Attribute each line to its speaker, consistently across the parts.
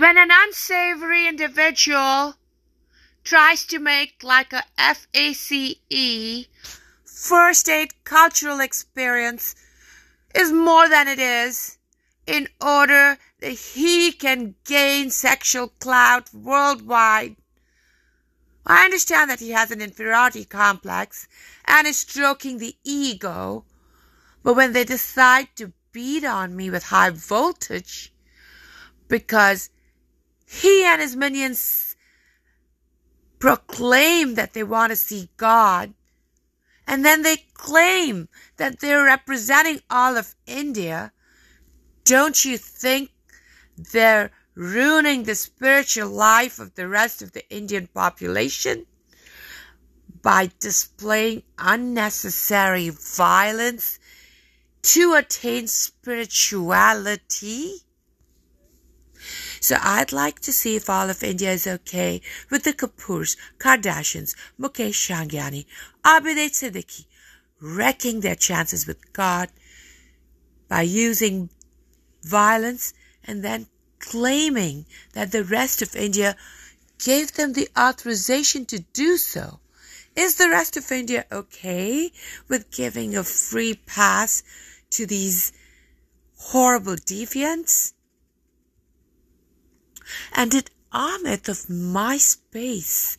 Speaker 1: When an unsavory individual tries to make like a FACE, first aid cultural experience, is more than it is in order that he can gain sexual clout worldwide. I understand that he has an inferiority complex and is stroking the ego, but when they decide to beat on me with high voltage because he and his minions proclaim that they want to see God, and then they claim that they're representing all of India, don't you think they're ruining the spiritual life of the rest of the Indian population? By displaying unnecessary violence to attain spirituality? So I'd like to see if all of India is okay with the Kapoors, Kardashians, Mukesh Shangyani, Abhijit Siddiqui wrecking their chances with God by using violence and then claiming that the rest of India gave them the authorization to do so. Is the rest of India okay with giving a free pass to these horrible deviants? And did Amit of MySpace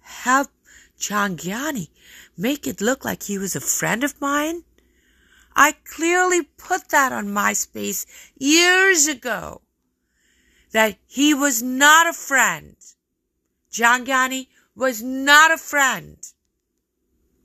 Speaker 1: help Shangyani make it look like he was a friend of mine? I clearly put that on MySpace years ago that he was not a friend. Shangyani was not a friend.